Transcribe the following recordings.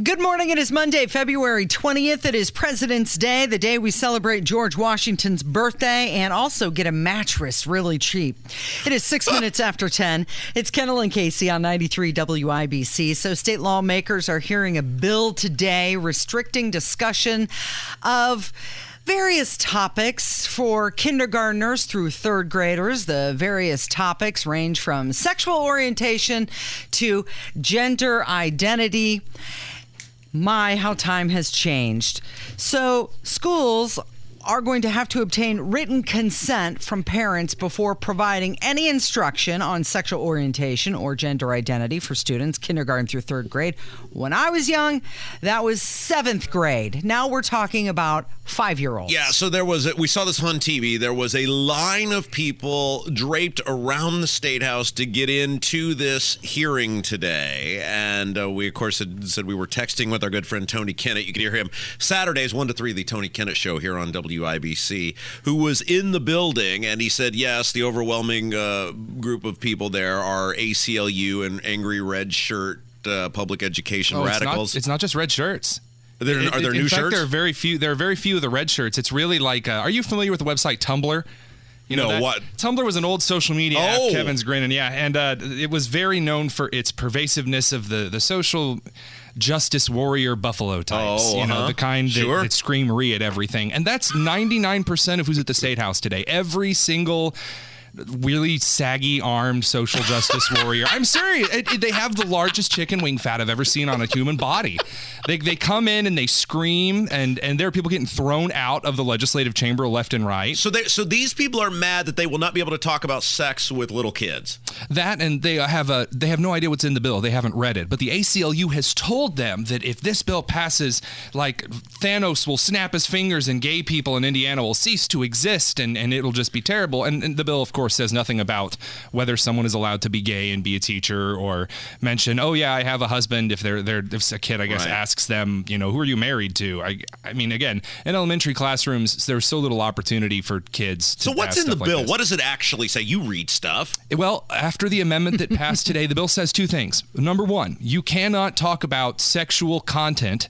Good morning. It is Monday, February 20th. It is President's Day, the day we celebrate George Washington's birthday and also get a mattress really cheap. It is six minutes after 10. It's Kendall and Casey on 93 WIBC. So, state lawmakers are hearing a bill today restricting discussion of various topics for kindergartners through third graders. The various topics range from sexual orientation to gender identity. My, how time has changed. So, schools are going to have to obtain written consent from parents before providing any instruction on sexual orientation or gender identity for students, kindergarten through third grade. When I was young, that was seventh grade. Now we're talking about five year olds. Yeah, so there was, a, we saw this on TV. There was a line of people draped around the State House to get into this hearing today. And uh, we, of course, had said we were texting with our good friend Tony Kinnett. You can hear him Saturdays, 1 to 3, the Tony Kinnett Show here on WIBC, who was in the building. And he said, yes, the overwhelming uh, group of people there are ACLU and Angry Red Shirt. Uh, public education Oh, it's not- radicals. It's not, just red shirts. There- It- are there in new fact, shirts? There are very few. There are very few of the red shirts. It's really like. Uh, are you familiar with the website Tumblr? You No, what? Tumblr was an old social media Oh. app. Kevin's grinning, yeah, and uh, it was very known for its pervasiveness of the the social justice warrior buffalo types. Oh, you know, uh-huh. the kind that, Sure. that scream re at everything, and that's ninety nine percent of who's at the state house today. Every single really saggy armed social justice warrior. I'm serious. It, it- they have the largest chicken wing fat I've ever seen on a human body. They, they come in and they scream, and, and there are people getting thrown out of the legislative chamber left and right. So they so these people are mad that they will not be able to talk about sex with little kids. That and they have a they have no idea what's in the bill. They haven't read it. But the ACLU has told them that if this bill passes, like Thanos will snap his fingers and gay people in Indiana will cease to exist and, and it'll just be terrible. And, and the bill, of course, says nothing about whether someone is allowed to be gay and be a teacher or mention, oh yeah, I have a husband if they're they're if a kid I guess Right. asks them, you know, who are you married to? I I mean again, in elementary classrooms there's so little opportunity for kids to So what's in the like bill? this. what does it actually say? You read stuff. Well, after the amendment that passed today, the bill says two things. Number one, you cannot talk about sexual content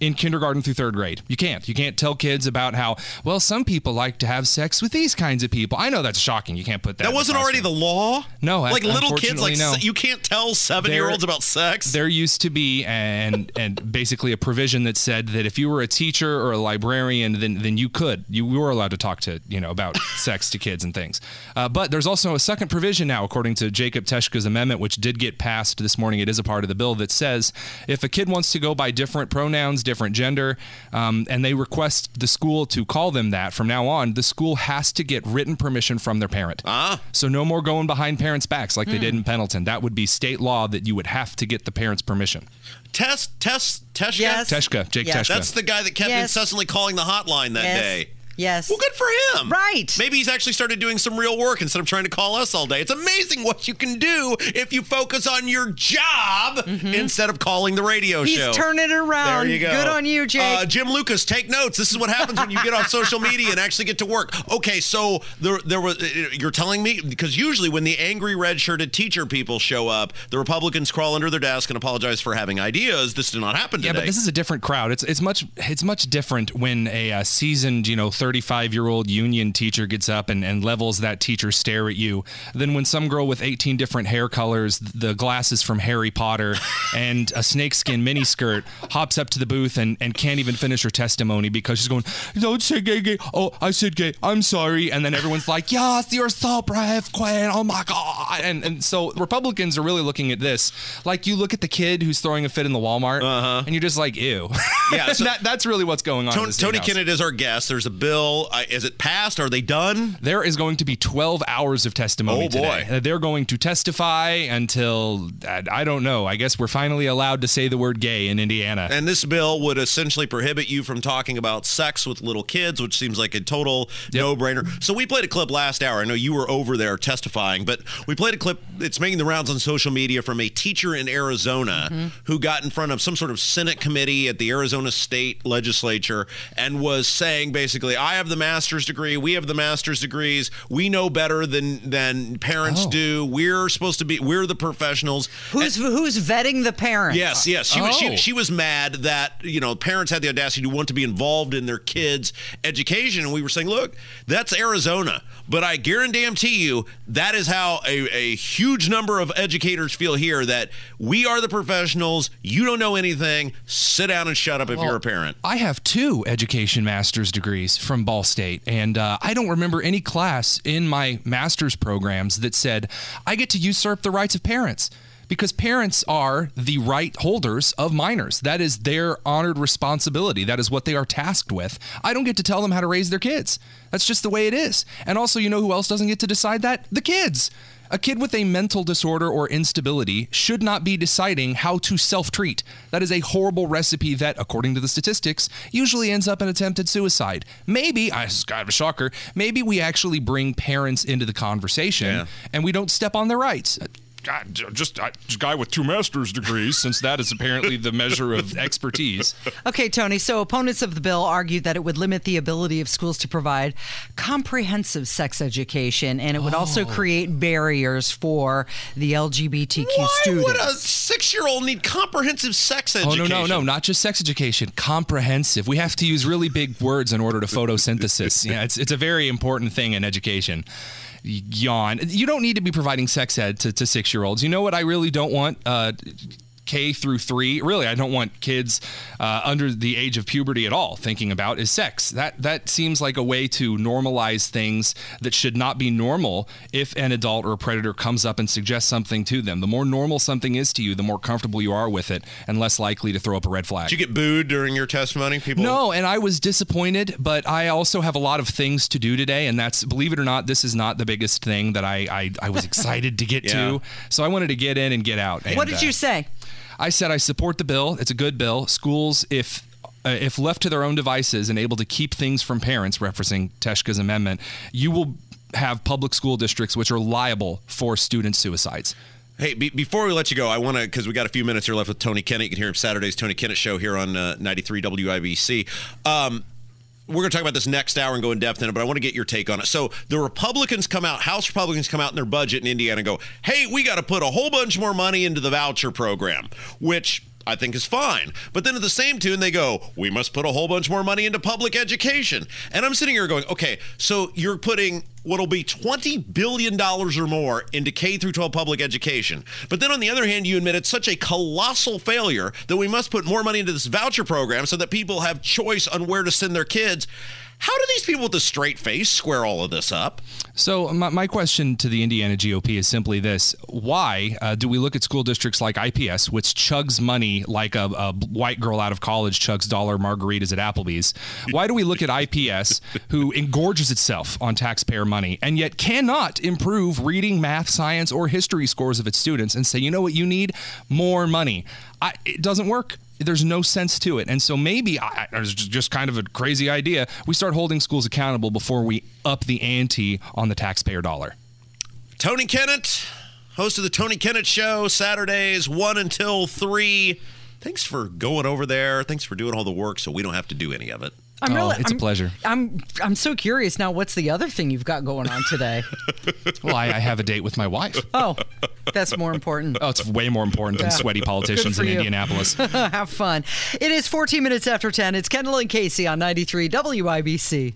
in kindergarten through third grade. You can't. You can't tell kids about how, well, some people like to have sex with these kinds of people. I know that's shocking. You can't put that. That wasn't already the law. No, like little kids, like no. you can't tell seven-year-olds about sex. There used to be and and basically a provision that said that if you were a teacher or a librarian, then then you could you were allowed to talk to you know about sex to kids and things. Uh, but there's also a second provision now, according to Jacob Teshka's amendment, which did get passed this morning. It is a part of the bill that says if a kid wants to go by different pronouns, different gender, um, and they request the school to call them that from now on, the school has to get written permission from their parent. Ah. So no more going behind parents' backs like they did in Pendleton. That would be state law that you would have to get the parents' permission. Test, test, Teshka. Yes. Teshka, Jake Yes. Teshka. That's the guy that kept Yes. incessantly calling the hotline that Yes. day. Yes. Well, good for him. Right. Maybe he's actually started doing some real work instead of trying to call us all day. It's amazing what you can do if you focus on your job instead of calling the radio Mm-hmm. He's turning it around. There you go. Good on you, Jake. Uh, Jim Lucas, take notes. This is what happens when you get off social media and actually get to work. Okay, so there, there was. uh, You're telling me because usually when the angry red-shirted teacher people show up, the Republicans crawl under their desk and apologize for having ideas. This did not happen today. yeah, but this is a different crowd. It's it's much it's much different when a uh, seasoned you know 35 year old union teacher gets up and, and levels that teacher stare at you than when some girl with 18 different hair colors, the glasses from Harry Potter, and a snakeskin miniskirt hops up to the booth and, and can't even finish her testimony because she's going, "Don't say gay, gay. Oh, I said gay. I'm sorry." And then everyone's like, "Yes, you're so brave, Queen. Oh my god!" And and so Republicans are really looking at this like you look at the kid who's throwing a fit in the Walmart, and you're just like, "Ew." Uh-huh. Yeah, so- that, that's really what's going on. Tony, Tony. Kinnett is our guest. There's a bill bill. Uh, is it passed? Are they done? There is going to be 12 hours of testimony Oh, boy. today. They're going to testify until, I don't know, I guess we're finally allowed to say the word gay in Indiana. And this bill would essentially prohibit you from talking about sex with little kids, which seems like a total no brainer. So, we played a clip last hour. I know you were over there testifying, but we played a clip. It's making the rounds on social media from a teacher in Arizona who got in front of some sort of Senate committee at the Arizona state legislature and was saying basically, I have the master's degree. We have the master's degrees. We know better than, than parents Oh. do. We're supposed to be, we're the professionals. Who's who's vetting the parents? Yes, yes. She, was, Oh. she, she was mad that, you know, parents had the audacity to want to be involved in their kids' education. And we were saying, look, that's Arizona. But I guarantee you that is how a, a huge number of educators feel here that we are the professionals. You don't know anything. Sit down and shut up if you're a parent. I have two education master's degrees from Ball State, and uh, I don't remember any class in my master's programs that said I get to usurp the rights of parents. Because parents are the right holders of minors. That is their honored responsibility. That is what they are tasked with. I don't get to tell them how to raise their kids. That's just the way it is. And also, you know who else doesn't get to decide that? The kids. A kid with a mental disorder or instability should not be deciding how to self treat. That is a horrible recipe that, according to the statistics, usually ends up in attempted suicide. Maybe, I kind of a shocker, maybe we actually bring parents into the conversation Yeah. and we don't step on their rights. God, just a guy with two master's degrees, since that is apparently the measure of expertise. Okay, Tony. So opponents of the bill argued that it would limit the ability of schools to provide comprehensive sex education, and it would also oh. create barriers for the LGBTQ Why students. would a six year old need comprehensive sex education? Oh, education? no, no, no, not just sex education, comprehensive. We have to use really big words in order to photosynthesis. yeah, it's, it's a very important thing in education. Yawn. You don't need to be providing sex ed to, to six year olds. You know what I really don't want? Uh, K through three. Really, I don't want kids uh, under the age of puberty at all thinking about is sex. That that seems like a way to normalize things that should not be normal. If an adult or a predator comes up and suggests something to them, the more normal something is to you, the more comfortable you are with it, and less likely to throw up a red flag. Did you get booed during your testimony? People. No, and I was disappointed, but I also have a lot of things to do today, and that's believe it or not, this is not the biggest thing that I I, I was excited to get Yeah. to. So I wanted to get in and get out. what And, did uh, you say? I said I support the bill. It's a good bill. Schools, if uh, if left to their own devices and able to keep things from parents, referencing Teshka's amendment, you will have public school districts which are liable for student suicides. Hey, be, before we let you go, I want to because we got a few minutes here left with Tony Kinnett. You can hear him Saturday's Tony Kinnett show here on uh, 93 WIBC. Um, we're going to talk about this next hour and go in depth in it, but I want to get your take on it. So the Republicans come out, House Republicans come out in their budget in Indiana and go, "Hey, we got to put a whole bunch more money into the voucher program," which I think is fine. But then at the same tune, they go, we must put a whole bunch more money into public education. And I'm sitting here going, okay, so you're putting what'll be $20 billion or more into K through 12 public education. But then on the other hand, you admit it's such a colossal failure that we must put more money into this voucher program so that people have choice on where to send their kids. How do these people with a straight face square all of this up? So my, my question to the Indiana GOP is simply this: Why uh, do we look at school districts like IPS, which chugs money like a, a white girl out of college chugs dollar margaritas at Applebee's? Why do we look at IPS, who engorges itself on taxpayer money and yet cannot improve reading, math, science, or history scores of its students, and say, you know what, you need more money? I, it doesn't work. There's no sense to it. And so maybe I, it's just kind of a crazy idea. We start holding schools accountable before we up the ante on the taxpayer dollar. Tony Kinnett, host of the Tony Kinnett Show, Saturdays 1 until 3. Thanks for going over there. Thanks for doing all the work so we don't have to do any of it. I'm Oh, really, it's a I'm- pleasure. I'm I'm so curious now. What's the other thing you've got going on today? Well, I, I have a date with my wife. oh, that's more important. Oh, it's way more important than sweaty politicians in you. Indianapolis. Have fun. It is 14 minutes after 10. It's Kendall and Casey on 93 WIBC.